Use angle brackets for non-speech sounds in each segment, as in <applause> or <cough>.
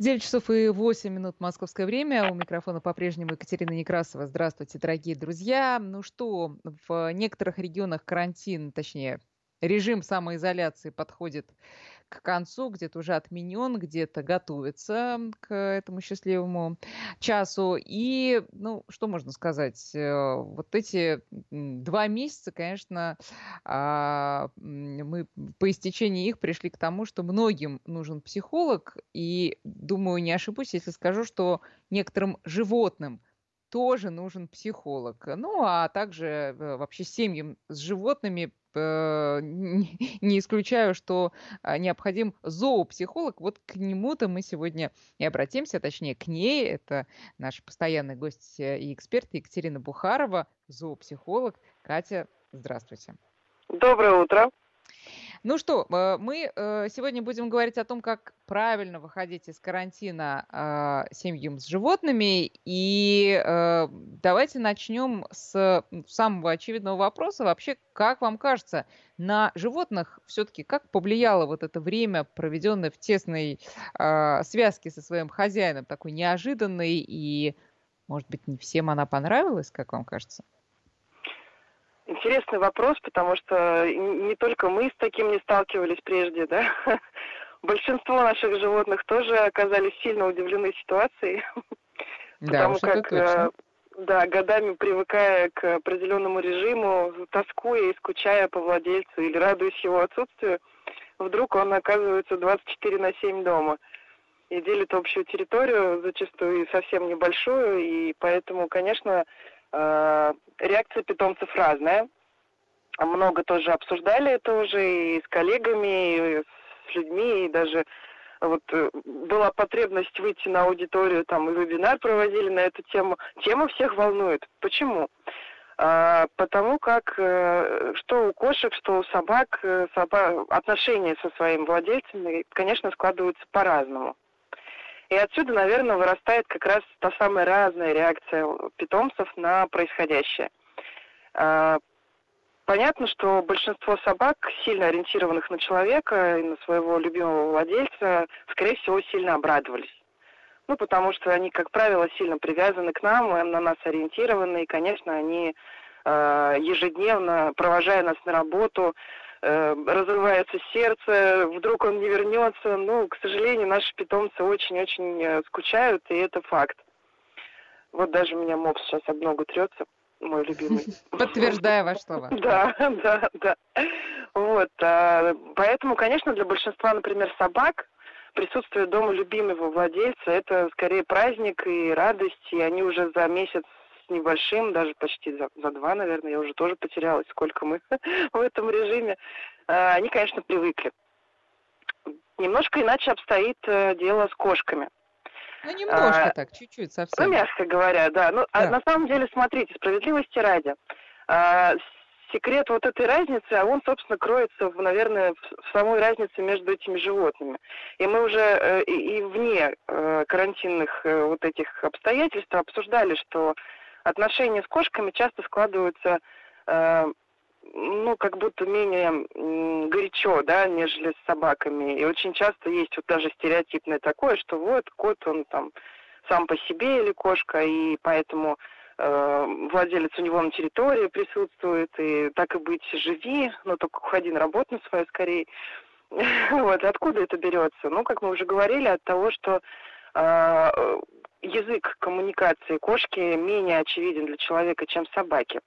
9 часов и 8 минут московское время. У микрофона по-прежнему Екатерина Некрасова. Здравствуйте, дорогие друзья. Ну что, в некоторых регионах карантин, точнее, режим самоизоляции подходит к концу, где-то уже отменен, где-то готовится к этому счастливому часу. И, ну, что можно сказать, э, вот эти два месяца, конечно, а, мы по истечении их пришли к тому, что многим нужен психолог, и, думаю, не ошибусь, если скажу, что некоторым животным тоже нужен психолог. Ну, а также э, вообще семьям с животными Э, <laughs> не исключаю, что а, необходим зоопсихолог. Вот к нему-то мы сегодня и обратимся, точнее, к ней. Это наш постоянный гость э, и эксперт Екатерина Бухарова, зоопсихолог. Катя, здравствуйте. Доброе утро. Ну что, э, мы э, сегодня будем говорить о том, как правильно выходить из карантина э, семьям с животными. И давайте начнем с самого очевидного вопроса. Вообще, как вам кажется, на животных все-таки как повлияло вот это время, проведенное в тесной связке со своим хозяином, такой неожиданной и, может быть, не всем она понравилась, как вам кажется? Интересный вопрос, потому что не только мы с таким не сталкивались прежде, да. <laughs> Большинство наших животных тоже оказались сильно удивлены ситуацией. <laughs> Да, потому как, э, да, годами привыкая к определенному режиму, тоскуя и скучая по владельцу или радуясь его отсутствию, вдруг он оказывается 24 на 7 дома и делит общую территорию, зачастую совсем небольшую, и поэтому, конечно, реакция питомцев разная. Много тоже обсуждали это уже и с коллегами, и с людьми, и даже вот э, была потребность выйти на аудиторию, там и вебинар проводили на эту тему. Тема всех волнует. Почему? Потому как э, что у кошек, что у собак, собак отношения со своими владельцами, конечно, складываются по-разному. И отсюда, наверное, вырастает как раз та самая разная реакция питомцев на происходящее. А, понятно, что большинство собак, сильно ориентированных на человека и на своего любимого владельца, скорее всего, сильно обрадовались. Ну, потому что они, как правило, сильно привязаны к нам, на нас ориентированы, и, конечно, они э, ежедневно, провожая нас на работу, э, разрывается сердце, вдруг он не вернется. Ну, к сожалению, наши питомцы очень-очень э, скучают, и это факт. Вот даже у меня мопс сейчас об ногу трется, мой любимый. <laughs> Подтверждаю ваш слова. <laughs> Да, да, да. Вот, а, поэтому, конечно, для большинства, например, собак, присутствие дома любимого владельца – это скорее праздник и радость, и они уже за месяц небольшим, даже почти за, за два, наверное, я уже тоже потерялась, сколько мы <laughs> в этом режиме. А, они, конечно, привыкли. Немножко иначе обстоит э, дело с кошками. Ну, немножко а, так, чуть-чуть совсем. Ну, мягко говоря, да. Ну, а да. А на самом деле, смотрите, справедливости ради. А, секрет вот этой разницы, а он, собственно, кроется, в, наверное, в самой разнице между этими животными. И мы уже э, и, и вне э, карантинных э, вот этих обстоятельств обсуждали, что отношения с кошками часто складываются, э, ну, как будто менее э, горячо, да, нежели с собаками. И очень часто есть вот даже стереотипное такое, что вот кот, он там сам по себе или кошка, и поэтому э, владелец у него на территории присутствует, и так и быть, живи, но только уходи на работу свою скорее. <laughs> Вот, откуда это берется? Ну, как мы уже говорили, от того, что язык коммуникации кошки менее очевиден для человека, чем собаки.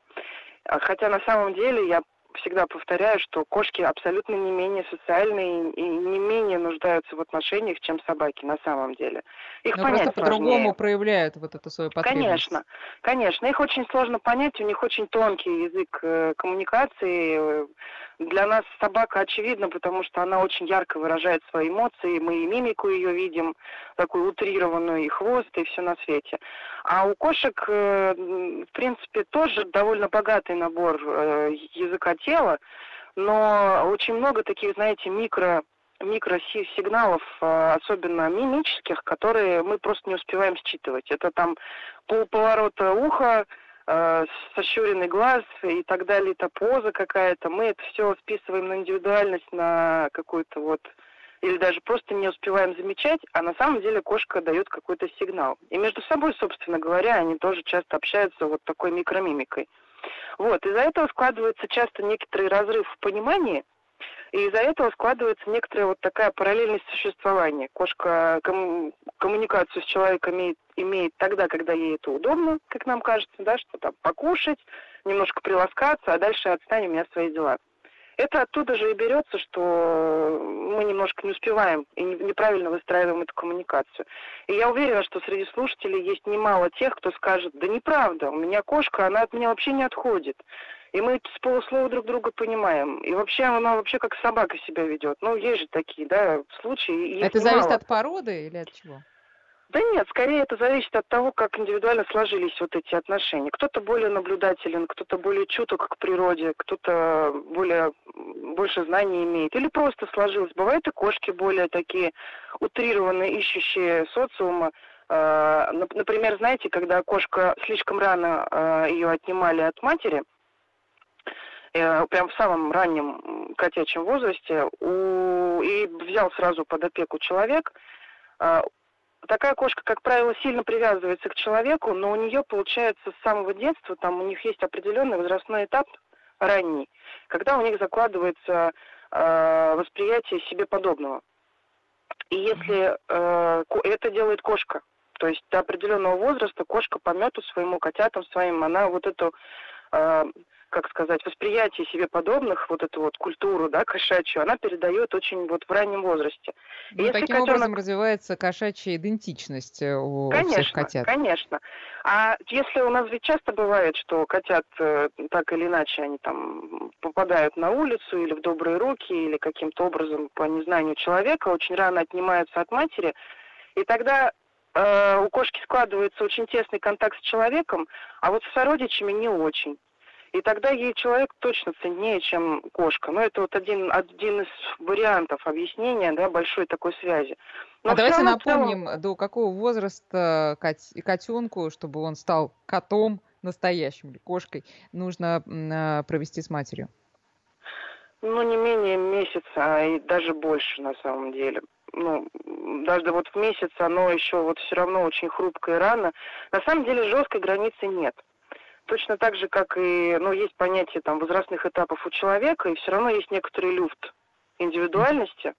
А хотя на самом деле я всегда повторяю, что кошки абсолютно не менее социальные и не менее нуждаются в отношениях, чем собаки на самом деле. Их Но понять просто по-другому проявляют вот эту свою потребность. Конечно, конечно. Их очень сложно понять, у них очень тонкий язык э, коммуникации. Для нас собака очевидна, потому что она очень ярко выражает свои эмоции, мы и мимику ее видим, такую утрированную, и хвост, и все на свете. А у кошек, э, в принципе, тоже довольно богатый набор э, языка тела, но очень много таких, знаете, микро микросигналов, э, особенно мимических, которые мы просто не успеваем считывать. Это там полповорота уха, сощуренный глаз и так далее, это поза какая-то. Мы это все списываем на индивидуальность, на какую-то вот или даже просто не успеваем замечать, а на самом деле кошка дает какой-то сигнал. И между собой, собственно говоря, они тоже часто общаются вот такой микромимикой. Вот, из-за этого складывается часто некоторый разрыв в понимании, и из-за этого складывается некоторая вот такая параллельность существования. Кошка ком- коммуникацию с человеком имеет, имеет тогда, когда ей это удобно, как нам кажется, да, что там покушать, немножко приласкаться, а дальше отстань у меня свои дела. Это оттуда же и берется, что мы немножко не успеваем и неправильно выстраиваем эту коммуникацию. И я уверена, что среди слушателей есть немало тех, кто скажет, да неправда, у меня кошка, она от меня вообще не отходит. И мы с полуслова друг друга понимаем. И вообще она вообще как собака себя ведет. Ну, есть же такие, да, случаи. Это немало. зависит от породы или от чего? Да нет, скорее это зависит от того, как индивидуально сложились вот эти отношения. Кто-то более наблюдателен, кто-то более чуток к природе, кто-то более больше знаний имеет. Или просто сложилось. Бывают и кошки более такие утрированные, ищущие социума. А, например, знаете, когда кошка слишком рано а, ее отнимали от матери, э, прям в самом раннем котячем возрасте, и взял сразу под опеку человек, а, такая кошка, как правило, сильно привязывается к человеку, но у нее получается с самого детства, там у них есть определенный возрастной этап ранний, когда у них закладывается э, восприятие себе подобного. И если э, это делает кошка, то есть до определенного возраста кошка по мету своему котятам своим, она вот эту э, как сказать, восприятие себе подобных, вот эту вот культуру, да, кошачью, она передает очень вот в раннем возрасте. Ну, Если таким котенок... образом развивается кошачья идентичность э, у конечно, всех котят. Конечно, А если у нас ведь часто бывает, что котят э, так или иначе они там попадают на улицу или в добрые руки, или каким-то образом по незнанию человека очень рано отнимаются от матери, и тогда э, у кошки складывается очень тесный контакт с человеком, а вот с сородичами не очень. И тогда ей человек точно ценнее, чем кошка. Но это вот один, один из вариантов объяснения да, большой такой связи. Но а давайте напомним, целом... до какого возраста кот, котенку, чтобы он стал котом настоящим или кошкой, нужно а, провести с матерью? Ну, не менее месяца, а и даже больше на самом деле. Ну, даже вот в месяц оно еще вот все равно очень хрупкое и рано. На самом деле жесткой границы нет. Точно так же, как и, ну, есть понятие там возрастных этапов у человека, и все равно есть некоторый люфт индивидуальности,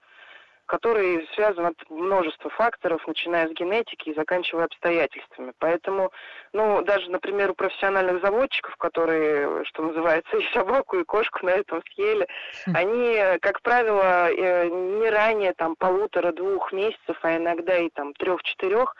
который связан от множества факторов, начиная с генетики и заканчивая обстоятельствами. Поэтому, ну, даже, например, у профессиональных заводчиков, которые, что называется, <laughs> и собаку, и кошку на этом съели, хм. они, как правило, э, не ранее там полутора-двух месяцев, а иногда и там трех-четырех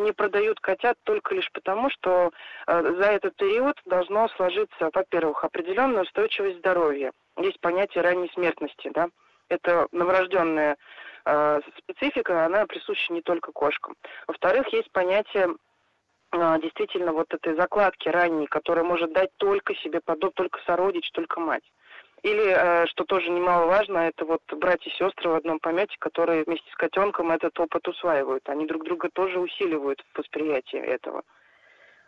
не продают котят только лишь потому, что э, за этот период должно сложиться, во-первых, определенная устойчивость здоровья. Есть понятие ранней смертности, да. Это новорожденная э, специфика, она присуща не только кошкам. Во-вторых, есть понятие э, действительно вот этой закладки ранней, которая может дать только себе подоб, только сородич, только мать. Или, э, что тоже немаловажно, это вот братья и сестры в одном помете, которые вместе с котенком этот опыт усваивают. Они друг друга тоже усиливают в восприятии этого.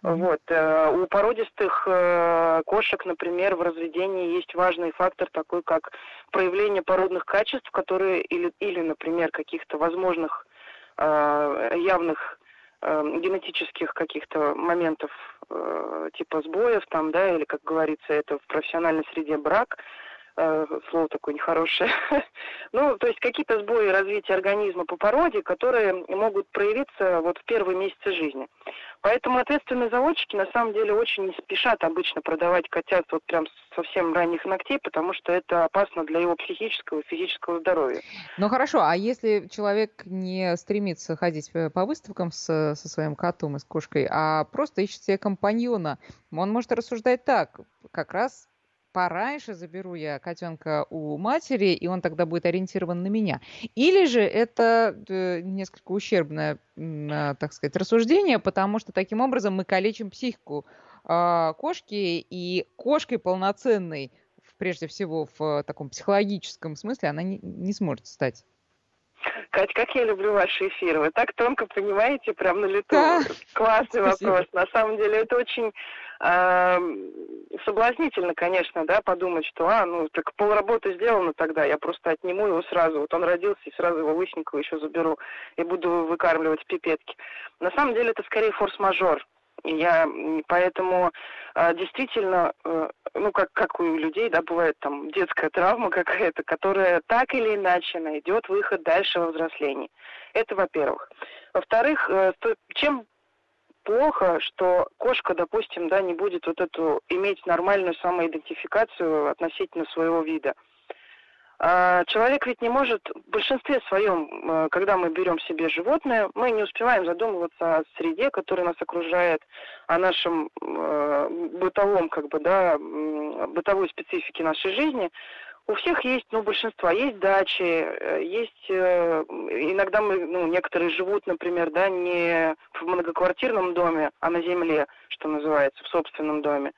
Вот. Э, у породистых э, кошек, например, в разведении есть важный фактор такой, как проявление породных качеств, которые или, или например, каких-то возможных явных генетических каких-то моментов типа сбоев там, да, или, как говорится, это в профессиональной среде брак, Э, слово такое нехорошее. <laughs> ну, то есть какие-то сбои развития организма по породе, которые могут проявиться вот в первые месяцы жизни. Поэтому ответственные заводчики на самом деле очень не спешат обычно продавать котят вот прям совсем ранних ногтей, потому что это опасно для его психического и физического здоровья. Ну хорошо, а если человек не стремится ходить э, по выставкам с, со своим котом и с кошкой, а просто ищет себе компаньона, он может рассуждать так, как раз пораньше заберу я котенка у матери, и он тогда будет ориентирован на меня. Или же это э, несколько ущербное, э, так сказать, рассуждение, потому что таким образом мы калечим психику э, кошки, и кошкой полноценной, прежде всего в таком психологическом смысле, она не, не сможет стать. Кать, как я люблю ваши эфиры. Вы так тонко понимаете, прям на лету. Да. Классный <laughs> Спасибо. вопрос. На самом деле это очень э, соблазнительно, конечно, да, подумать, что, а, ну, так полработы сделано тогда, я просто отниму его сразу. Вот он родился, и сразу его лысенького еще заберу и буду выкармливать пипетки. На самом деле это скорее форс-мажор. Я поэтому э, действительно, э, ну как, как у людей, да, бывает там детская травма какая-то, которая так или иначе найдет выход дальше во взрослении. Это во-первых. Во-вторых, э, чем плохо, что кошка, допустим, да, не будет вот эту иметь нормальную самоидентификацию относительно своего вида. А, человек ведь не может, в большинстве своем, э, когда мы берем себе животное, мы не успеваем задумываться о среде, которая нас окружает, о нашем э, бытовом, как бы, да, бытовой специфике нашей жизни. У всех есть, ну, большинство, есть дачи, э, есть, э, иногда мы, ну, некоторые живут, например, да, не в многоквартирном доме, а на земле, что называется, в собственном доме.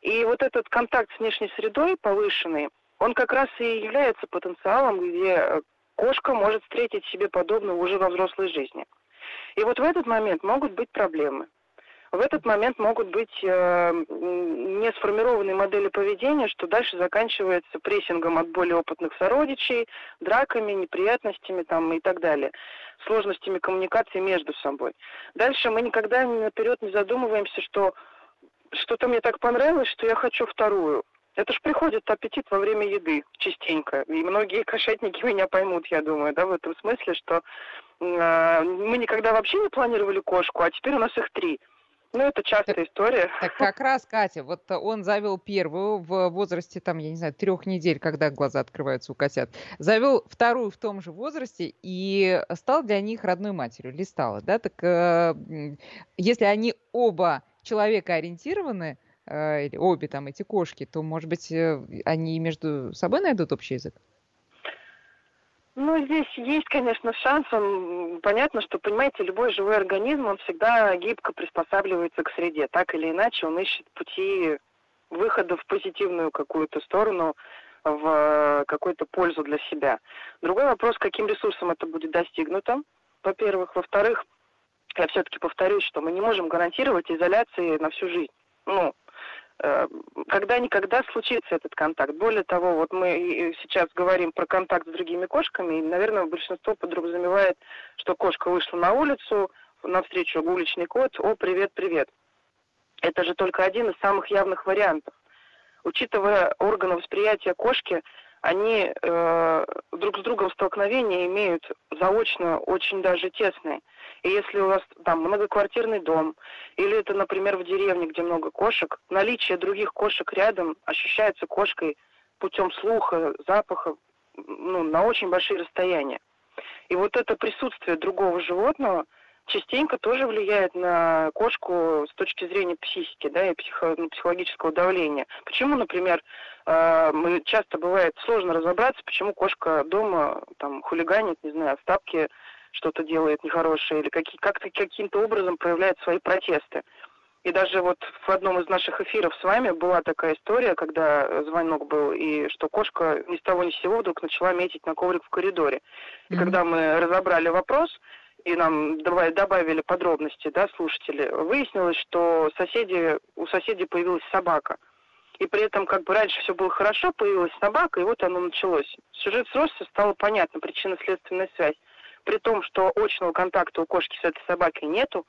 И вот этот контакт с внешней средой повышенный, он как раз и является потенциалом, где э, кошка может встретить себе подобного уже во взрослой жизни. И вот в этот момент могут быть проблемы в этот момент могут быть э, не сформированные модели поведения, что дальше заканчивается прессингом от более опытных сородичей, драками, неприятностями там, и так далее, сложностями коммуникации между собой. Дальше мы никогда наперед не задумываемся, что что-то мне так понравилось, что я хочу вторую. Это ж приходит аппетит во время еды частенько. И многие кошатники <laughs> меня поймут, я думаю, да, в этом смысле, что э, мы никогда вообще не планировали кошку, а теперь у нас их три. Ну, это частая история. Так <laughs> как раз, Катя, вот он завел первую в возрасте, там, я не знаю, трех недель, когда глаза открываются у котят. Завел вторую в том же возрасте и стал для них родной матерью, или стала, да? Так э, если они оба человека ориентированы, э, обе там эти кошки, то, может быть, э, они между собой найдут общий язык? Ну, здесь есть, конечно, шанс. Он, понятно, что, понимаете, любой живой организм, он всегда гибко приспосабливается к среде. Так или иначе, он ищет пути выхода в позитивную какую-то сторону, в какую-то пользу для себя. Другой вопрос, каким ресурсом это будет достигнуто, во-первых. Во-вторых, я все-таки повторюсь, что мы не можем гарантировать изоляции на всю жизнь. Ну, Э, когда-никогда случится этот контакт. Более того, вот мы сейчас говорим про контакт с другими кошками, и, наверное, большинство подразумевает, что кошка вышла на улицу, навстречу уличный кот, о, привет, привет. Это же только один из самых явных вариантов. Учитывая органы восприятия кошки, они э, друг с другом столкновения имеют заочно очень даже тесные. И если у вас там многоквартирный дом, или это, например, в деревне, где много кошек, наличие других кошек рядом ощущается кошкой путем слуха, запаха, ну, на очень большие расстояния. И вот это присутствие другого животного частенько тоже влияет на кошку с точки зрения психики, да, и психо, ну, психологического давления. Почему, например, э, часто бывает сложно разобраться, почему кошка дома там хулиганит, не знаю, в тапке что-то делает нехорошее или какие, как-то каким-то образом проявляет свои протесты. И даже вот в одном из наших эфиров с вами была такая история, когда звонок был, и что кошка ни с того ни с сего вдруг начала метить на коврик в коридоре. И mm-hmm. когда мы разобрали вопрос, и нам добавили подробности, да, слушатели, выяснилось, что соседи, у соседей появилась собака. И при этом, как бы раньше все было хорошо, появилась собака, и вот оно началось. Сюжет сросся, стало понятно, причинно-следственная связь при том, что очного контакта у кошки с этой собакой нету,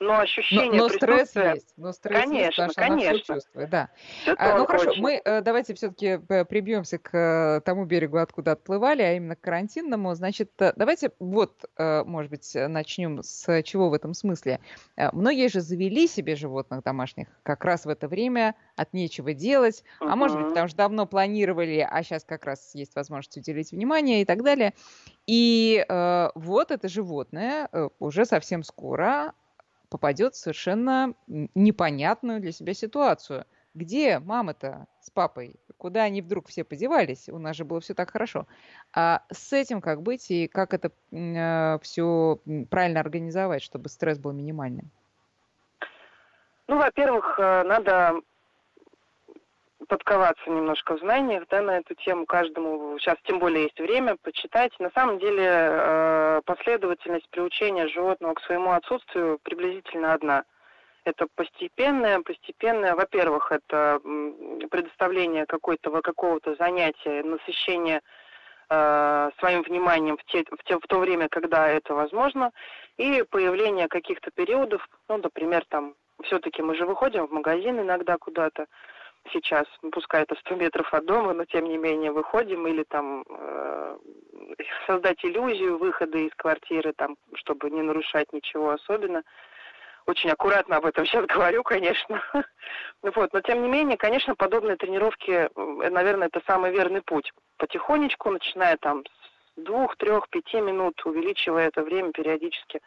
но ощущение но, но стресс есть, но стресс конечно, есть, конечно. чувствует, да. А, ну хорошо, очень. мы э, давайте все-таки э, прибьемся к э, тому берегу, откуда отплывали, а именно к карантинному. Значит, давайте вот, может быть, начнем с чего в этом смысле. Многие же завели себе животных домашних как раз в это время от нечего делать, uh-huh. а может быть, потому что давно планировали, а сейчас как раз есть возможность уделить внимание и так далее. И э, вот это животное уже совсем скоро попадет в совершенно непонятную для себя ситуацию. Где мама-то с папой? Куда они вдруг все подевались? У нас же было все так хорошо. А с этим как быть и как это э, все правильно организовать, чтобы стресс был минимальным? Ну, во-первых, э, надо подковаться немножко в знаниях да, на эту тему каждому. Сейчас тем более есть время почитать. На самом деле э, последовательность приучения животного к своему отсутствию приблизительно одна. Это постепенное, постепенное, во-первых, это предоставление какой-то какого-то занятия, насыщение э, своим вниманием в, те, в, те, в то время, когда это возможно, и появление каких-то периодов, ну, например, там, все-таки мы же выходим в магазин иногда куда-то, сейчас, пускай это 100 метров от дома, но тем не менее выходим или там э, <laughs> создать иллюзию выхода из квартиры, там, чтобы не нарушать ничего особенно. Очень аккуратно об этом <laughs> сейчас говорю, конечно. <laughs> вот, но тем не менее, конечно, подобные тренировки, э, наверное, это самый верный путь. Потихонечку, начиная там с двух, трех, пяти минут, увеличивая это время периодически,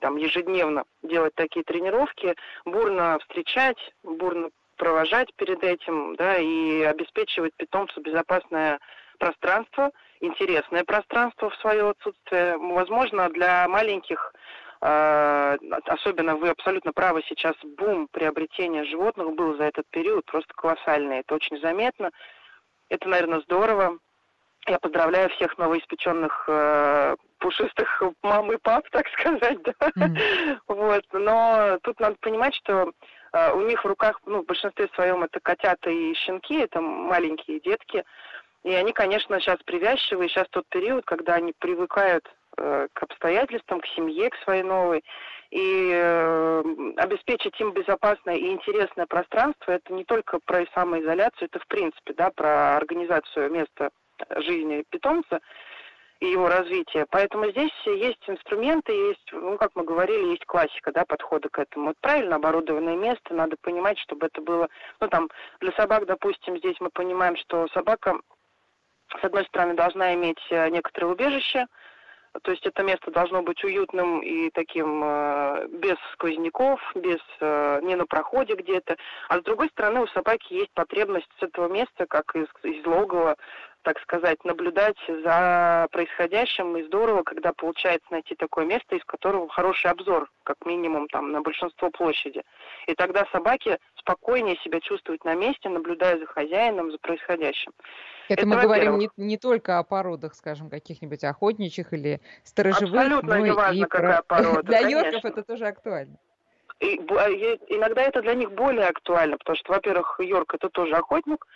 там ежедневно делать такие тренировки, бурно встречать, бурно провожать перед этим, да, и обеспечивать питомцу безопасное пространство, интересное пространство в свое отсутствие. Возможно, для маленьких, э, особенно вы абсолютно правы, сейчас бум приобретения животных был за этот период просто колоссальный. Это очень заметно. Это, наверное, здорово. Я поздравляю всех новоиспеченных э, пушистых мам и пап, так сказать, да. Mm-hmm. <laughs> Вот. Но тут надо понимать, что а, у них в руках, ну, в большинстве своем это котята и щенки, это маленькие детки. И они, конечно, сейчас привязчивые. Сейчас тот период, когда они привыкают э, к обстоятельствам, к семье, к своей новой. И э, обеспечить им безопасное и интересное пространство, это не только про самоизоляцию, это в принципе, да, про организацию места жизни питомца и его развития. Поэтому здесь есть инструменты, есть, ну, как мы говорили, есть классика, да, подхода к этому. Вот правильно оборудованное место, надо понимать, чтобы это было, ну, там, для собак, допустим, здесь мы понимаем, что собака, с одной стороны, должна иметь э, некоторое убежище, то есть это место должно быть уютным и таким э, без сквозняков, без э, не на проходе где-то. А с другой стороны, у собаки есть потребность с этого места, как из, из логова, так сказать, наблюдать за происходящим. И здорово, когда получается найти такое место, из которого хороший обзор, как минимум, там, на большинство площади. И тогда собаки спокойнее себя чувствуют на месте, наблюдая за хозяином, за происходящим. Это, Это мы говорим не, не только о породах, скажем, каких-нибудь охотничьих или сторожевых, Абсолютно но неважно, и какая про... порода. Для йорков это тоже актуально. И, иногда это для них более актуально, потому что, во-первых, Йорк это тоже охотник,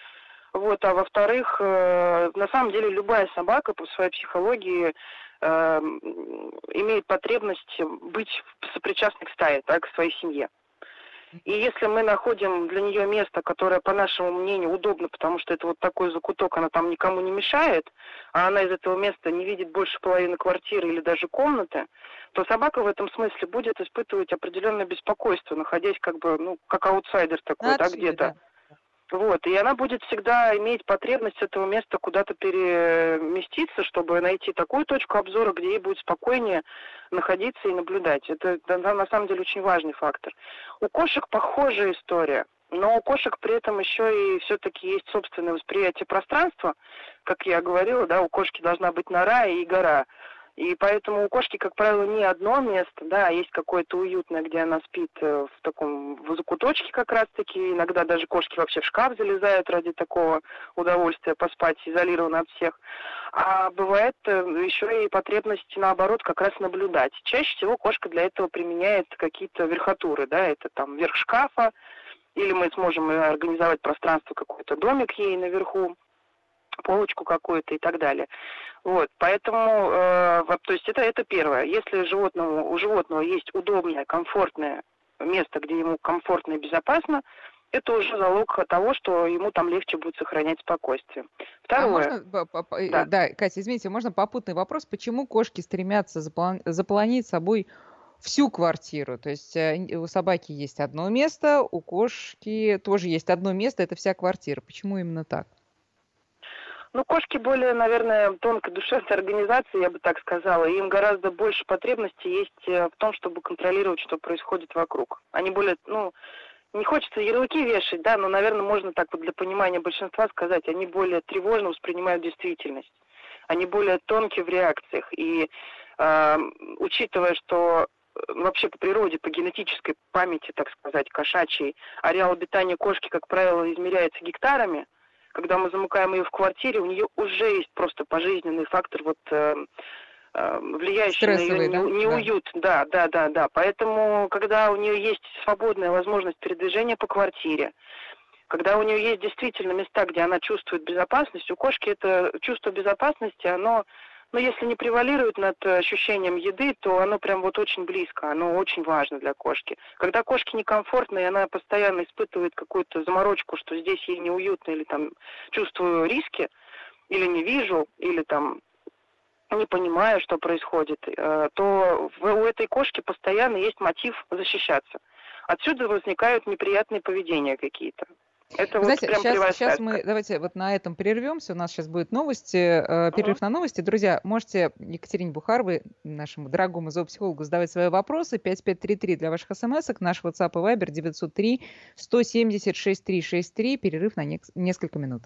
вот, а во-вторых, э, на самом деле любая собака по своей психологии э, имеет потребность быть сопричастной к стае, так, к своей семье. И если мы находим для нее место, которое, по нашему мнению, удобно, потому что это вот такой закуток, она там никому не мешает, а она из этого места не видит больше половины квартиры или даже комнаты, то собака в этом смысле будет испытывать определенное беспокойство, находясь как бы, ну, как аутсайдер такой, да, где-то. Да. Вот, и она будет всегда иметь потребность этого места куда-то переместиться, чтобы найти такую точку обзора, где ей будет спокойнее находиться и наблюдать. Это на самом деле очень важный фактор. У кошек похожая история. Но у кошек при этом еще и все-таки есть собственное восприятие пространства. Как я говорила, да, у кошки должна быть нора и гора. И поэтому у кошки, как правило, не одно место, да, а есть какое-то уютное, где она спит э, в таком в закуточке как раз-таки. Иногда даже кошки вообще в шкаф залезают ради такого удовольствия поспать изолированно от всех. А бывает э, еще и потребность, наоборот, как раз наблюдать. Чаще всего кошка для этого применяет какие-то верхотуры, да, это там верх шкафа, или мы сможем организовать пространство, какой-то домик ей наверху, полочку какую-то и так далее. Вот, поэтому, э, то есть это, это первое. Если животному, у животного есть удобное, комфортное место, где ему комфортно и безопасно, это уже залог того, что ему там легче будет сохранять спокойствие. А Второе. А можно, э, да. да, Катя, извините, можно попутный вопрос. Почему кошки стремятся заполон... заполонить собой всю квартиру. То есть э, у собаки есть одно место, у кошки тоже есть одно место, это вся квартира. Почему именно так? Ну, кошки более, наверное, тонкой душевной организации, я бы так сказала. Им гораздо больше потребностей есть э, в том, чтобы контролировать, что происходит вокруг. Они более, ну, не хочется ярлыки вешать, да, но, наверное, можно так вот для понимания большинства сказать, они более тревожно воспринимают действительность. Они более тонкие в реакциях. И э, учитывая, что э, вообще по природе, по генетической памяти, так сказать, кошачьей, ареал обитания кошки, как правило, измеряется гектарами, когда мы замыкаем ее в квартире, у нее уже есть просто пожизненный фактор вот э, э, влияющие Стрессовые, на ее да? неуют. Да. да, да, да, да. Поэтому, когда у нее есть свободная возможность передвижения по квартире, когда у нее есть действительно места, где она чувствует безопасность, у кошки это чувство безопасности, оно, ну, если не превалирует над ощущением еды, то оно прям вот очень близко, оно очень важно для кошки. Когда кошке некомфортно, и она постоянно испытывает какую-то заморочку, что здесь ей неуютно, или там чувствую риски, или не вижу, или там не понимаю, что происходит, э, то у этой кошки постоянно есть мотив защищаться. Отсюда возникают неприятные поведения какие-то. Это вот Знаете, прям сейчас, сейчас мы давайте вот на этом прервемся. У нас сейчас будет новости, э, перерыв uh-huh. на новости. Друзья, можете Екатерине Бухаровой, нашему дорогому зоопсихологу, задавать свои вопросы. 5533 для ваших смс Наш WhatsApp и Viber 903 170 6363. Перерыв на несколько минут.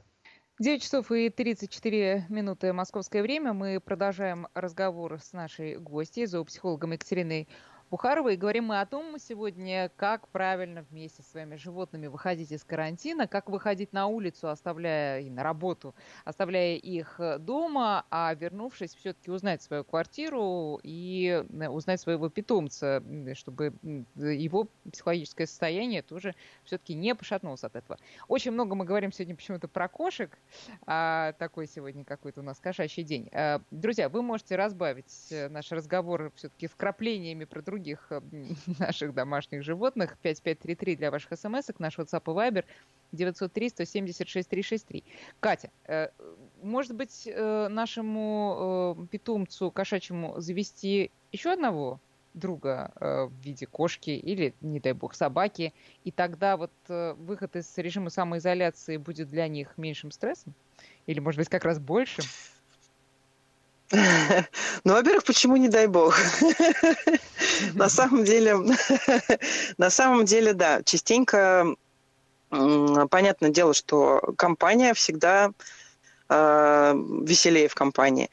9 часов и 34 минуты московское время. Мы продолжаем разговор с нашей гостьей, зоопсихологом Екатериной Бухарова. И говорим мы о том сегодня, как правильно вместе с своими животными выходить из карантина, как выходить на улицу, оставляя и на работу, оставляя их э, дома, а вернувшись, все-таки узнать свою квартиру и э, узнать своего питомца, чтобы его психологическое состояние тоже все-таки не пошатнулось от этого. Очень много мы говорим сегодня почему-то про кошек. А такой сегодня какой-то у нас кошачий день. Э, друзья, вы можете разбавить наш разговор все-таки вкраплениями про другие других э, <laughs> наших домашних животных. 5533 для ваших смс наш WhatsApp и Viber 903 176 363. Катя, э, может быть, э, нашему питомцу кошачьему завести еще одного друга в виде кошки или, не дай бог, собаки, и тогда вот выход из режима самоизоляции будет для них меньшим стрессом? Или, может быть, как раз большим? Ну, во-первых, почему не дай бог? На самом деле, на самом деле, да, частенько понятное дело, что компания всегда э, веселее в компании.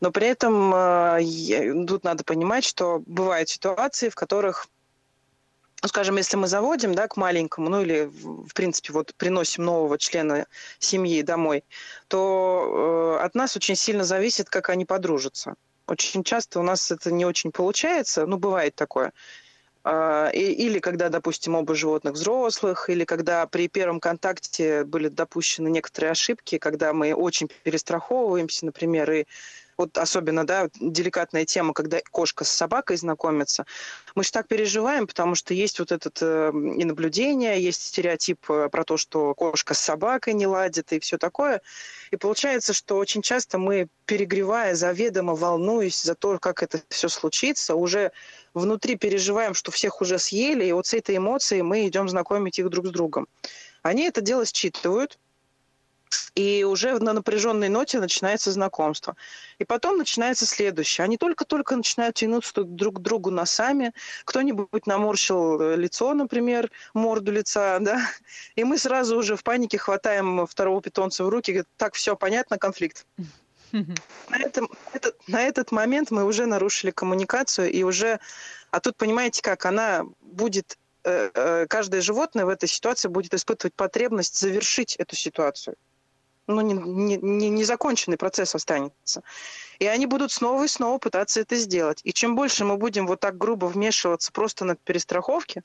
Но при этом э, тут надо понимать, что бывают ситуации, в которых ну, скажем, если мы заводим, да, к маленькому, ну или, в принципе, вот приносим нового члена семьи домой, то э, от нас очень сильно зависит, как они подружатся. Очень часто у нас это не очень получается, ну, бывает такое. Э, или когда, допустим, оба животных взрослых, или когда при первом контакте были допущены некоторые ошибки, когда мы очень перестраховываемся, например, и вот особенно, да, деликатная тема, когда кошка с собакой знакомится, мы же так переживаем, потому что есть вот этот э, и наблюдение, есть стереотип э, про то, что кошка с собакой не ладит и все такое. И получается, что очень часто мы, перегревая, заведомо волнуясь за то, как это все случится, уже внутри переживаем, что всех уже съели, и вот с этой эмоцией мы идем знакомить их друг с другом. Они это дело считывают, и уже на напряженной ноте начинается знакомство. И потом начинается следующее. Они только-только начинают тянуться друг к другу носами. Кто-нибудь наморщил э, лицо, например, морду лица, <laughs> да, и мы сразу уже в панике хватаем второго питомца в руки, говорит, так, все, понятно, конфликт. <laughs> На, этом, этот, на этот момент мы уже нарушили коммуникацию, и уже... А тут, понимаете как, она будет э, э, каждое животное в этой ситуации будет испытывать потребность завершить эту ситуацию ну, не, не, не законченный процесс останется. И они будут снова и снова пытаться это сделать. И чем больше мы будем вот так грубо вмешиваться просто на перестраховке,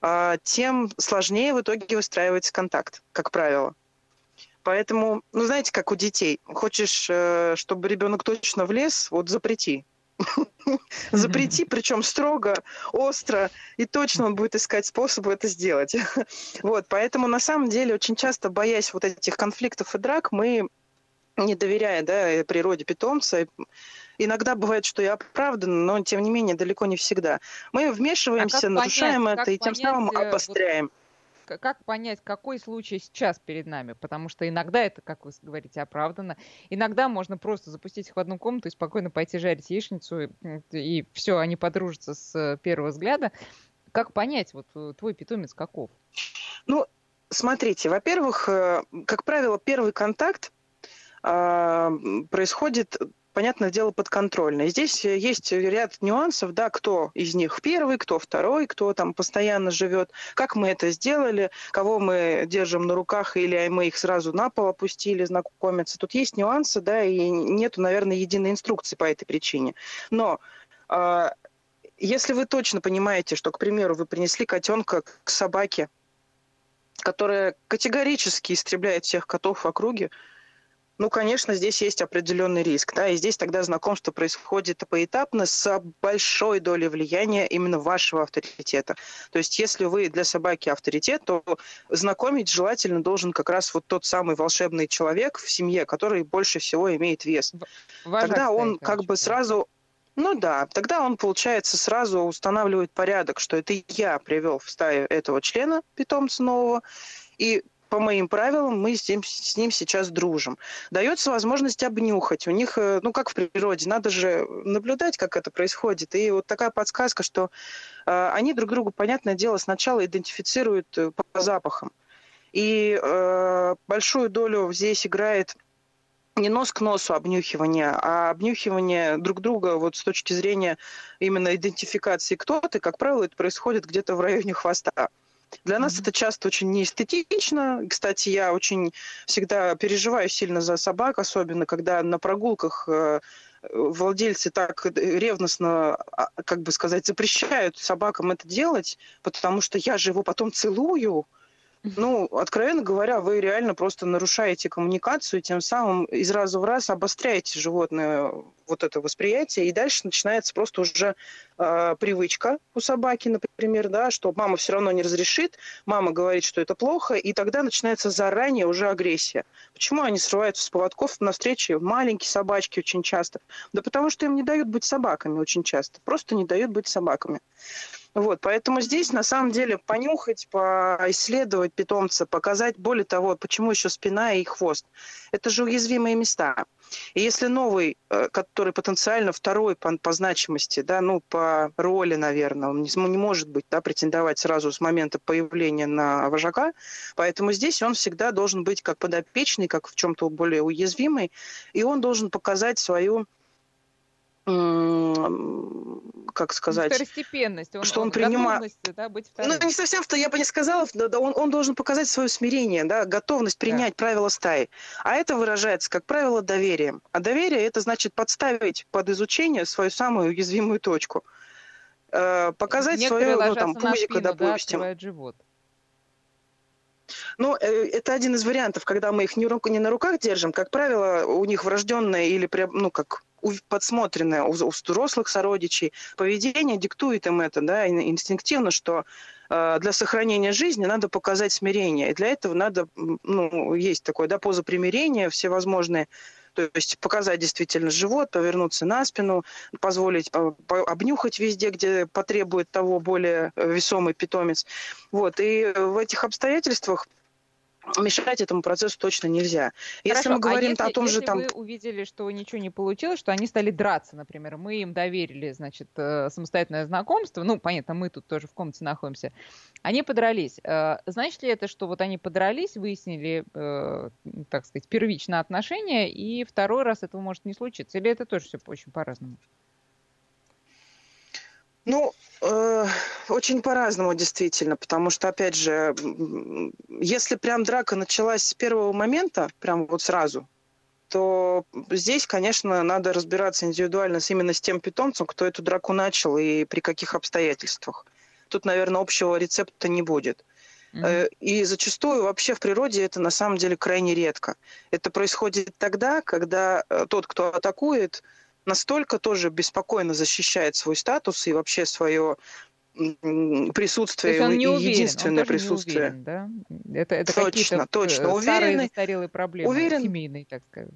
а, тем сложнее в итоге выстраивается контакт, как правило. Поэтому, ну, знаете, как у детей. Хочешь, э, чтобы ребенок точно влез, вот запрети. <laughs> Запрети, причем строго, остро, и точно он будет искать способы это сделать. <laughs> Вот, поэтому на самом деле очень часто, боясь вот этих конфликтов и драк, мы не доверяя да, природе питомца, Иногда бывает, что я оправдана, но тем не менее далеко не всегда. Мы вмешиваемся, а нарушаем понять, это и тем самым э, обостряем. Вот как понять, какой случай сейчас перед нами? Потому что иногда это, как вы говорите, оправдано. Иногда можно просто запустить их в одну комнату и спокойно пойти жарить яичницу, и, и все, они подружатся с первого взгляда. Как понять, вот э, твой питомец каков? Ну, смотрите, во-первых, э, как правило, первый контакт э, происходит понятное дело, подконтрольны. Здесь э, есть ряд нюансов, да, кто из них первый, кто второй, кто там постоянно живет, как мы это сделали, кого мы держим на руках или мы их сразу на пол опустили, знакомиться. Тут есть нюансы, да, и нету, наверное, единой инструкции по этой причине. Но э, если вы точно понимаете, что, к примеру, вы принесли котенка к собаке, которая категорически истребляет всех котов в округе, ну, конечно, здесь есть определенный риск, да, и здесь тогда знакомство происходит поэтапно с большой долей влияния именно вашего авторитета. То есть, если вы для собаки авторитет, то знакомить желательно должен как раз вот тот самый волшебный человек в семье, который больше всего имеет вес. Вожак тогда он как бы сразу ну да, тогда он, получается, сразу устанавливает порядок, что это я привел в стаю этого члена питомца нового, и по моим правилам мы с ним, с ним сейчас дружим. Дается возможность обнюхать. У них, э, ну как в природе, надо же наблюдать, как это происходит. И вот такая подсказка, что э, они друг другу, понятное дело, сначала идентифицируют э, по запахам. И э, большую долю здесь играет не нос к носу обнюхивание, а обнюхивание друг друга вот с точки зрения именно идентификации кто ты, как правило, это происходит где-то в районе хвоста. Для нас это часто очень неэстетично. Кстати, я очень всегда переживаю сильно за собак, особенно когда на прогулках э, владельцы так ревностно, а, как бы сказать, запрещают собакам это делать, потому что я же его потом целую. Ну, откровенно говоря, вы реально просто нарушаете коммуникацию, тем самым из раза в раз обостряете животное вот это восприятие, и дальше начинается просто уже э, привычка у собаки, например, да, что мама все равно не разрешит, мама говорит, что это плохо, и тогда начинается заранее уже агрессия. Почему они срываются с поводков на встрече маленькие собачки очень часто? Да потому что им не дают быть собаками очень часто, просто не дают быть собаками. Вот, поэтому здесь на самом деле понюхать, поисследовать питомца, показать, более того, почему еще спина и хвост. Это же уязвимые места. И если новый, э, который потенциально второй по, по значимости, да, ну, по роли, наверное, он не, не может быть, да, претендовать сразу с момента появления на вожака, поэтому здесь он всегда должен быть как подопечный, как в чем-то более уязвимый, и он должен показать свою как сказать... Второстепенность. Он, что он, он принимает... Да, быть ну, не совсем, что я бы не сказала, да, он, он должен показать свое смирение, да, готовность принять да. правила стаи. А это выражается, как правило, доверием. А доверие – это значит подставить под изучение свою самую уязвимую точку. Э, показать Некоторые свое, ну, там, пузико, спину, допустим. Да, живот. Ну, э, это один из вариантов, когда мы их не, на руках держим. Как правило, у них врожденное или, ну, как подсмотренное у, у взрослых сородичей. Поведение диктует им это, да, инстинктивно, что э, для сохранения жизни надо показать смирение. И для этого надо, ну, есть такое, да, поза примирения всевозможные, то есть показать действительно живот, повернуться на спину, позволить э, обнюхать везде, где потребует того более весомый питомец. Вот. И в этих обстоятельствах мешать этому процессу точно нельзя. Хорошо, если мы говорим а если, о том если же там... вы увидели, что ничего не получилось, что они стали драться, например, мы им доверили, значит, э, самостоятельное знакомство, ну, понятно, мы тут тоже в комнате находимся, они подрались. Э, значит ли это, что вот они подрались, выяснили, э, так сказать, первичное отношение, и второй раз этого может не случиться? Или это тоже все очень по-разному? Ну, э, очень по-разному, действительно, потому что, опять же, если прям драка началась с первого момента, прям вот сразу, то здесь, конечно, надо разбираться индивидуально с именно с тем питомцем, кто эту драку начал и при каких обстоятельствах. Тут, наверное, общего рецепта не будет. Mm-hmm. И зачастую вообще в природе это на самом деле крайне редко. Это происходит тогда, когда э, тот, кто атакует, настолько тоже беспокойно защищает свой статус и вообще свое присутствие, он не уверен, единственное он присутствие. Не уверен, да? Это, это точно, точно. Уверенный, старые проблемы, уверен, семейные, так сказать.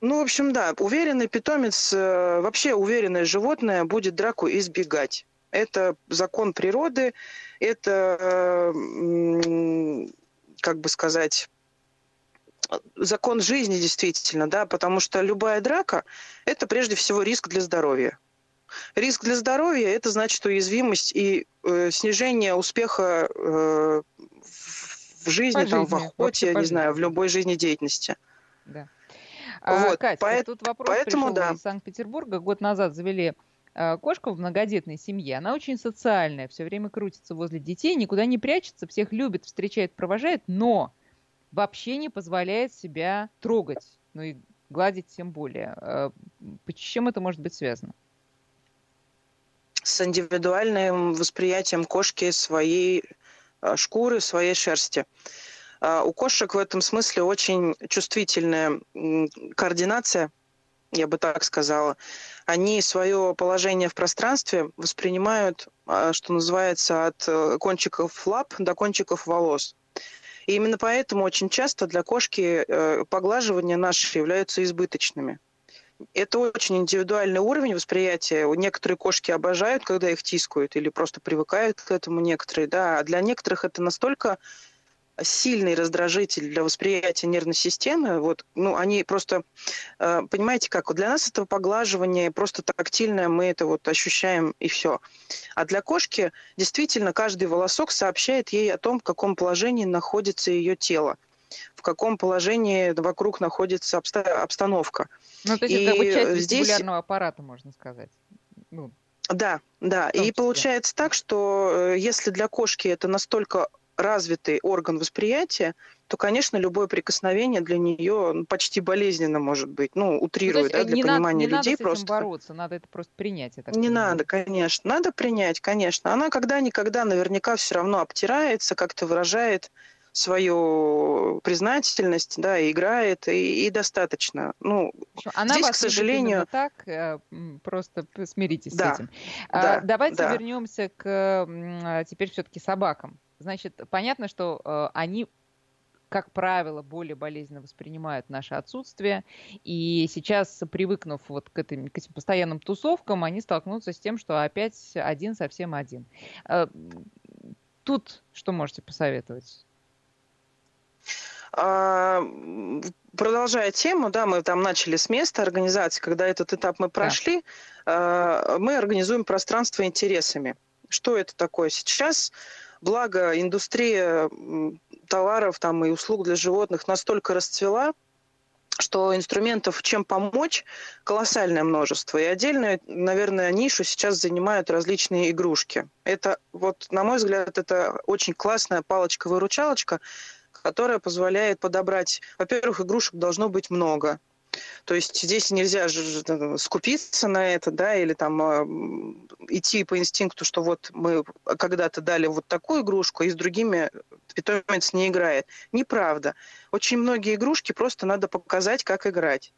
Ну, в общем, да, уверенный питомец, э, вообще уверенное животное будет драку избегать. Это закон природы, это, э, как бы сказать, закон жизни действительно, да, потому что любая драка – это прежде всего риск для здоровья. Риск для здоровья – это значит уязвимость и э, снижение успеха э, в жизни, там, в охоте, не знаю, в любой жизнедеятельности. Да. А, вот, Катя, по... тут вопрос поэтому, пришел да. из Санкт-Петербурга. Год назад завели э, кошку в многодетной семье. Она очень социальная, все время крутится возле детей, никуда не прячется, всех любит, встречает, провожает, но вообще не позволяет себя трогать, ну и гладить тем более. С чем это может быть связано? С индивидуальным восприятием кошки своей э, шкуры, своей шерсти. А, у кошек в этом смысле очень чувствительная координация, я бы так сказала. Они свое положение в пространстве воспринимают, а, что называется, от э, кончиков лап до кончиков волос. И именно поэтому очень часто для кошки э, поглаживания наши являются избыточными. Это очень индивидуальный уровень восприятия. Некоторые кошки обожают, когда их тискают, или просто привыкают к этому некоторые. Да. А для некоторых это настолько сильный раздражитель для восприятия нервной системы. Вот, ну, они просто, э, понимаете, как для нас это поглаживание просто тактильное, мы это вот ощущаем и все. А для кошки действительно каждый волосок сообщает ей о том, в каком положении находится ее тело в каком положении вокруг находится обстановка. Ну, то есть и это здесь... аппарата, можно сказать. Ну, да, да. И получается так, что э, если для кошки это настолько развитый орган восприятия, то, конечно, любое прикосновение для нее ну, почти болезненно может быть. Ну, утрирую, ну, да, для понимания надо, людей не просто. Надо бороться, надо это просто принять. не понимаю. надо, конечно. Надо принять, конечно. Она когда-никогда наверняка все равно обтирается, как-то выражает свою признательность, да, играет, и, и достаточно. Ну, Она здесь, к сожалению... так, э, просто смиритесь да, с этим. Да, Давайте да. вернемся к теперь все-таки собакам. Значит, понятно, что э, они как правило, более болезненно воспринимают наше отсутствие. И сейчас, привыкнув вот к этим, к этим постоянным тусовкам, они столкнутся с тем, что опять один совсем один. Э, тут что можете посоветовать? А, продолжая тему, да, мы там начали с места организации, когда этот этап мы прошли, да. мы организуем пространство интересами. Что это такое сейчас? Благо, индустрия товаров там, и услуг для животных настолько расцвела, что инструментов, чем помочь, колоссальное множество. И отдельную, наверное, нишу сейчас занимают различные игрушки. Это, вот, на мой взгляд, это очень классная палочка-выручалочка, которая позволяет подобрать... Во-первых, игрушек должно быть много. То есть здесь нельзя же скупиться на это, да, или там а, идти по инстинкту, что вот мы когда-то дали вот такую игрушку, и с другими питомец не играет. Неправда. Очень многие игрушки просто надо показать, как играть.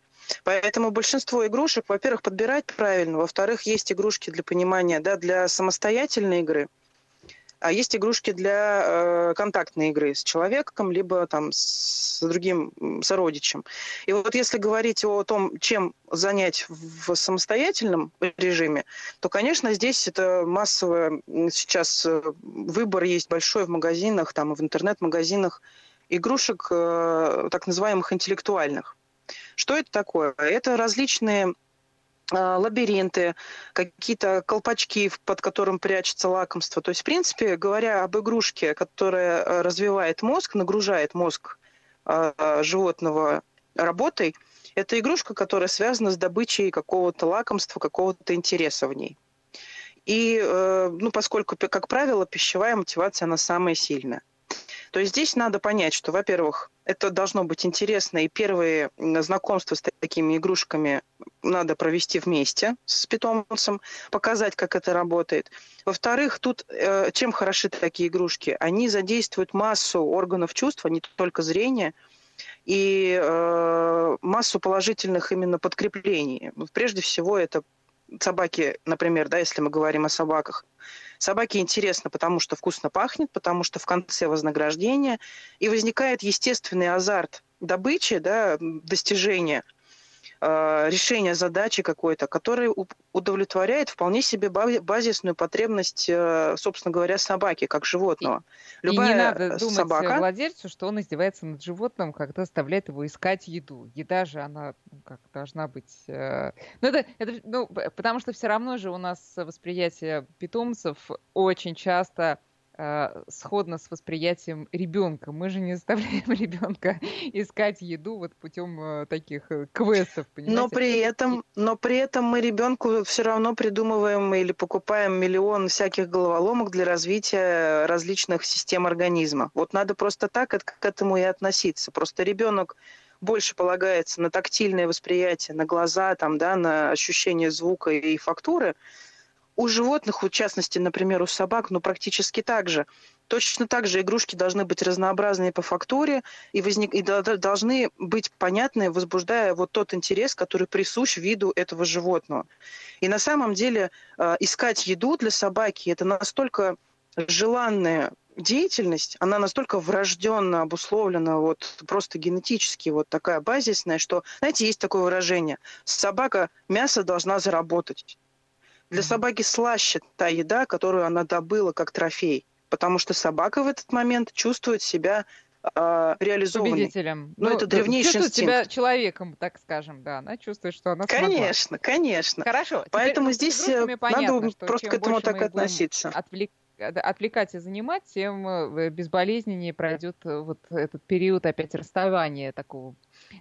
Поэтому большинство игрушек, во-первых, подбирать правильно, во-вторых, есть игрушки для понимания, да, для самостоятельной игры – а есть игрушки для э, контактной игры с человеком, либо там с другим сородичем. И вот если говорить о том, чем занять в самостоятельном режиме, то, конечно, здесь это массовое сейчас э, выбор есть большой в магазинах, там и в интернет-магазинах игрушек э, так называемых интеллектуальных. Что это такое? Это различные лабиринты, какие-то колпачки, под которым прячется лакомство. То есть, в принципе, говоря об игрушке, которая э, развивает мозг, нагружает мозг э, животного работой, это игрушка, которая связана с добычей какого-то лакомства, какого-то интереса в ней. И, э, ну, поскольку, как правило, пищевая мотивация, она самая сильная. То есть здесь надо понять, что, во-первых, это должно быть интересно, и первые знакомства с такими игрушками надо провести вместе с питомцем, показать, как это работает. Во-вторых, тут э, чем хороши такие игрушки? Они задействуют массу органов чувства, не только зрения, и э, массу положительных именно подкреплений. Прежде всего, это собаки, например, да, если мы говорим о собаках, собаке интересно, потому что вкусно пахнет, потому что в конце вознаграждение, и возникает естественный азарт добычи, да, достижения – Э, решения задачи какой-то, который удовлетворяет вполне себе базисную потребность, э, собственно говоря, собаки, как животного. Любая и не надо думать собака... владельцу, что он издевается над животным, когда заставляет его искать еду. Еда же, она ну, как должна быть... Э, ну, это, это, ну, потому что все равно же у нас восприятие питомцев очень часто э, сходно с восприятием ребенка. Мы же не заставляем <laughs> ребенка искать еду вот путем э, таких э, квестов, понимаете? Но при этом, но при этом мы ребенку все равно придумываем или покупаем миллион всяких головоломок для развития различных систем организма. Вот надо просто так к этому и относиться. Просто ребенок больше полагается на тактильное восприятие, на глаза, там, да, на ощущение звука и фактуры, у животных, в частности, например, у собак, ну, практически так же. Точно так же игрушки должны быть разнообразные по фактуре и, возник... и должны быть понятны, возбуждая вот тот интерес, который присущ виду этого животного. И на самом деле э, искать еду для собаки – это настолько желанная деятельность, она настолько врожденно обусловлена, вот просто генетически вот такая базисная, что, знаете, есть такое выражение – собака мясо должна заработать. Для собаки слаще та еда, которую она добыла как трофей, потому что собака в этот момент чувствует себя э, реализованной. Победителем. Ну, ну это древнейший чувствует инстинкт. себя человеком, так скажем, да. Она чувствует, что она Конечно, смогла. конечно. Хорошо. Поэтому здесь э, понятно, надо просто к этому так относиться. Отвлек отвлекать и занимать, тем э, безболезненнее пройдет э, вот этот период опять расставания такого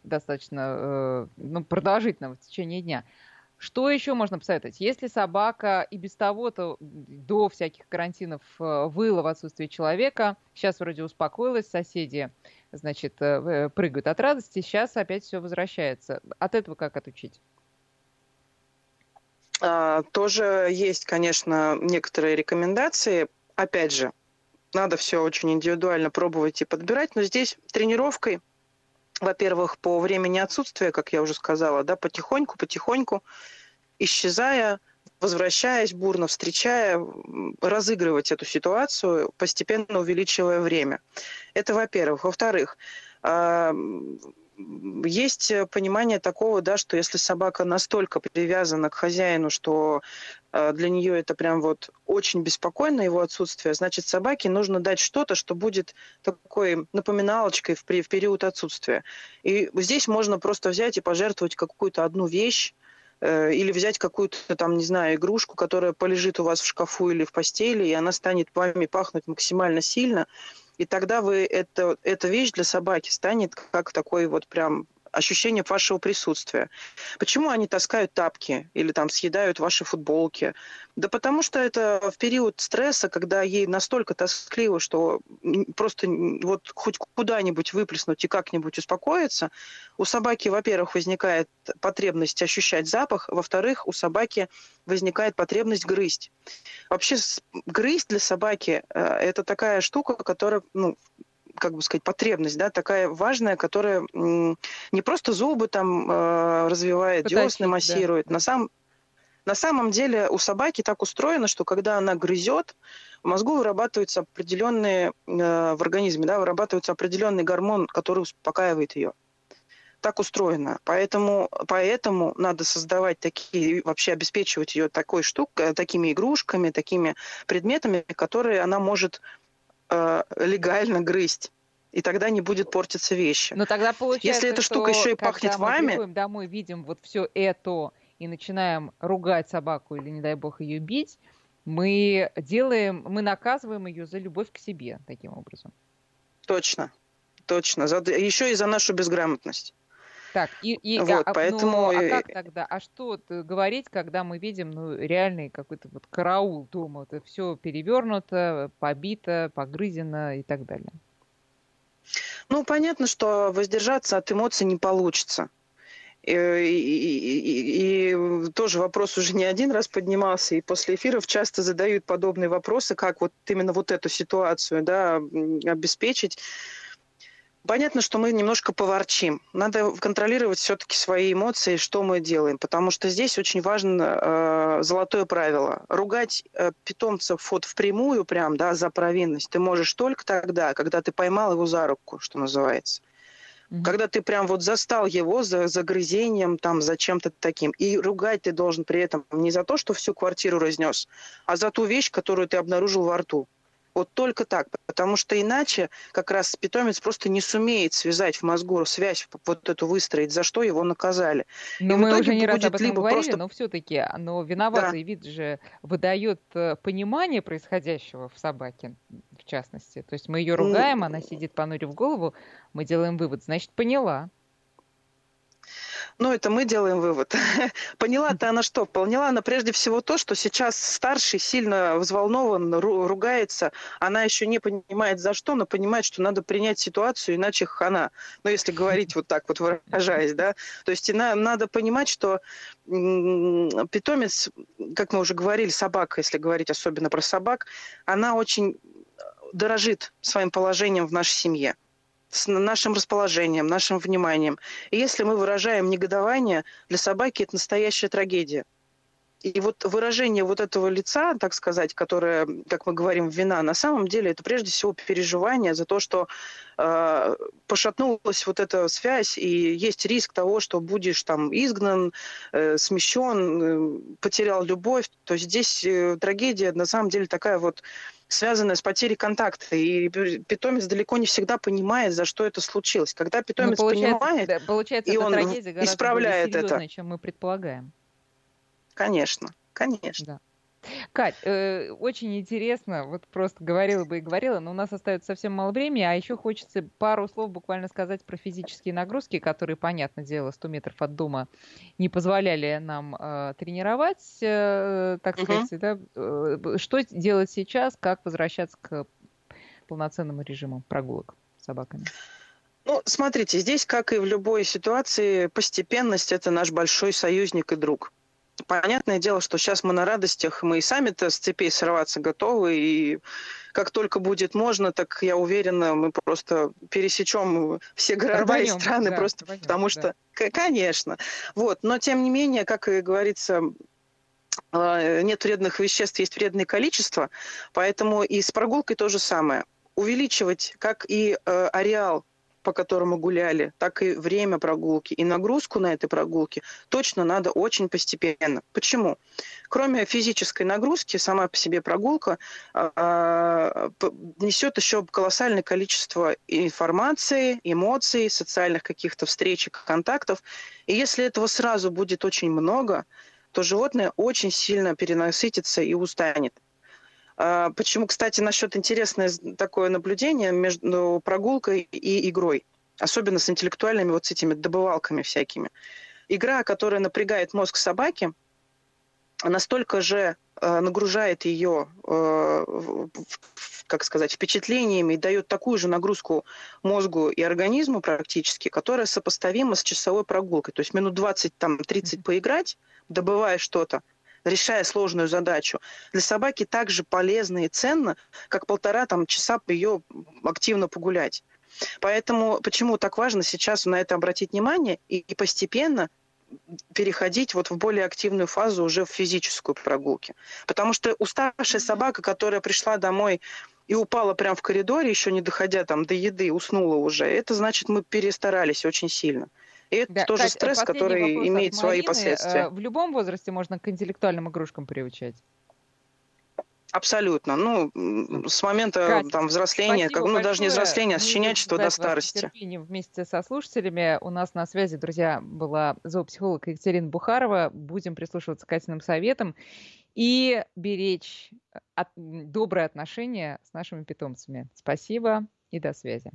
достаточно ну, продолжительного в течение дня. Что еще можно посоветовать? Если собака и без того-то до всяких карантинов э, выла в отсутствие человека, сейчас вроде успокоилась, соседи, значит, э, прыгают от радости, сейчас опять все возвращается. От этого как отучить? А, тоже есть, конечно, некоторые рекомендации. Опять же, надо все очень индивидуально пробовать и подбирать, но здесь тренировкой во-первых, по времени отсутствия, как я уже сказала, да, потихоньку, потихоньку, исчезая, возвращаясь бурно, встречая, разыгрывать эту ситуацию, постепенно увеличивая время. Это во-первых. Во-вторых, а, есть понимание такого, да, что если собака настолько привязана к хозяину, что э, для нее это прям вот очень беспокойно его отсутствие, значит собаке нужно дать что-то, что будет такой напоминалочкой в, в период отсутствия. И здесь можно просто взять и пожертвовать какую-то одну вещь, э, или взять какую-то там, не знаю, игрушку, которая полежит у вас в шкафу или в постели, и она станет вами пахнуть максимально сильно, и тогда вы это, эта вещь для собаки станет как такой вот прям ощущение вашего присутствия. Почему они таскают тапки или там съедают ваши футболки? Да потому что это в период стресса, когда ей настолько тоскливо, что просто вот хоть куда-нибудь выплеснуть и как-нибудь успокоиться, у собаки, во-первых, возникает потребность ощущать запах, во-вторых, у собаки возникает потребность грызть. Вообще грызть для собаки э, это такая штука, которая ну, как бы сказать, потребность, да, такая важная, которая не просто зубы там э, развивает, Потащить, десны массирует. Да. На, сам, на самом деле у собаки так устроено, что когда она грызет, в мозгу вырабатываются определенные, э, в организме, да, вырабатывается определенный гормон, который успокаивает ее. Так устроено. Поэтому, поэтому надо создавать такие, вообще обеспечивать ее такой штукой, такими игрушками, такими предметами, которые она может э, легально грызть. И тогда не будет портиться вещи. Но тогда получается, Если эта штука еще и пахнет мы вами... Мы домой, видим вот все это и начинаем ругать собаку или, не дай бог, ее бить, мы делаем, мы наказываем ее за любовь к себе таким образом. Точно, точно. За, еще и за нашу безграмотность. Так, и, и вот, а, поэтому... Ну, а как тогда? А что говорить, когда мы видим ну, реальный какой-то вот караул дома? Это все перевернуто, побито, погрызено и так далее. Ну, понятно, что воздержаться от эмоций не получится. И, и, и, и тоже вопрос уже не один раз поднимался, и после эфиров часто задают подобные вопросы, как вот именно вот эту ситуацию да, обеспечить. Понятно, что мы немножко поворчим. Надо контролировать все-таки свои эмоции, что мы делаем, потому что здесь очень важно э, золотое правило. Ругать э, питомцев вот впрямую прям, да, за провинность ты можешь только тогда, когда ты поймал его за руку, что называется. Mm-hmm. Когда ты прям вот застал его за загрызением, там, за чем-то таким. И ругать ты должен при этом не за то, что всю квартиру разнес, а за ту вещь, которую ты обнаружил во рту. Вот только так, потому что иначе как раз питомец просто не сумеет связать в мозгу связь, вот эту выстроить, за что его наказали. Но и мы уже не раз об этом говорили, просто... но все-таки но виноватый да. вид же выдает э, понимание происходящего в собаке, в частности. То есть мы ее ругаем, она сидит понурив голову, мы делаем вывод, значит, поняла. Ну, это мы делаем вывод. <laughs> Поняла-то она что? Поняла она прежде всего то, что сейчас старший сильно взволнован, ругается. Она еще не понимает за что, но понимает, что надо принять ситуацию, иначе хана. Ну, если говорить вот так вот выражаясь, да. То есть надо понимать, что питомец, как мы уже говорили, собака, если говорить особенно про собак, она очень дорожит своим положением в нашей семье с нашим расположением, нашим вниманием. И если мы выражаем негодование, для собаки это настоящая трагедия. И вот выражение вот этого лица, так сказать, которое, как мы говорим, вина, на самом деле это прежде всего переживание за то, что э, пошатнулась вот эта связь, и есть риск того, что будешь там изгнан, э, смещен, э, потерял любовь. То есть здесь э, трагедия на самом деле такая вот связанная с потерей контакта. И питомец далеко не всегда понимает, за что это случилось. Когда питомец ну, получается, понимает, да, получается, и он исправляет это, чем мы предполагаем. Конечно, конечно. Да. Кать, э, очень интересно, вот просто говорила бы и говорила, но у нас остается совсем мало времени, а еще хочется пару слов буквально сказать про физические нагрузки, которые, понятное дело, 100 метров от дома не позволяли нам э, тренировать, э, так сказать, угу. да? Э, что делать сейчас, как возвращаться к полноценному режиму прогулок с собаками? Ну, смотрите, здесь, как и в любой ситуации, постепенность – это наш большой союзник и друг. Понятное дело, что сейчас мы на радостях, мы и сами-то с цепей срываться готовы, и как только будет можно, так я уверена, мы просто пересечем все города рванем, и страны, да, просто рванем, потому что, да. конечно. Вот, но тем не менее, как и говорится, а, нет вредных веществ, есть вредное количество, поэтому и с прогулкой то же самое. Увеличивать как и э, ареал по которому гуляли, так и время прогулки, и нагрузку на этой прогулке точно надо очень постепенно. Почему? Кроме физической нагрузки, сама по себе прогулка э, несет еще колоссальное количество информации, эмоций, социальных каких-то встречек, контактов. И если этого сразу будет очень много, то животное очень сильно перенасытится и устанет. А, почему, кстати, насчет интересное такое наблюдение между прогулкой и игрой, особенно с интеллектуальными вот с этими добывалками всякими. Игра, которая напрягает мозг собаки, настолько же э, нагружает ее, э, как сказать, впечатлениями и дает такую же нагрузку мозгу и организму практически, которая сопоставима с часовой прогулкой. То есть минут 20-30 поиграть, добывая что-то, решая сложную задачу, для собаки так же полезно и ценно, как полтора там, часа ее активно погулять. Поэтому почему так важно сейчас на это обратить внимание и, и постепенно переходить вот в более активную фазу уже в физическую прогулки. Потому что уставшая собака, которая пришла домой и упала прямо в коридоре, еще не доходя там до еды, уснула уже, это значит, мы перестарались очень сильно. И это да, тоже Кать, стресс, который имеет свои последствия. Э, в любом возрасте можно к интеллектуальным игрушкам приучать. Абсолютно. Ну, с момента Кать, там взросления, как, ну, даже не взросления, а с щенячества до старости. Вместе со слушателями у нас на связи, друзья, была зоопсихолог Екатерина Бухарова. Будем прислушиваться к Катиным советам и беречь от, добрые отношения с нашими питомцами. Спасибо и до связи.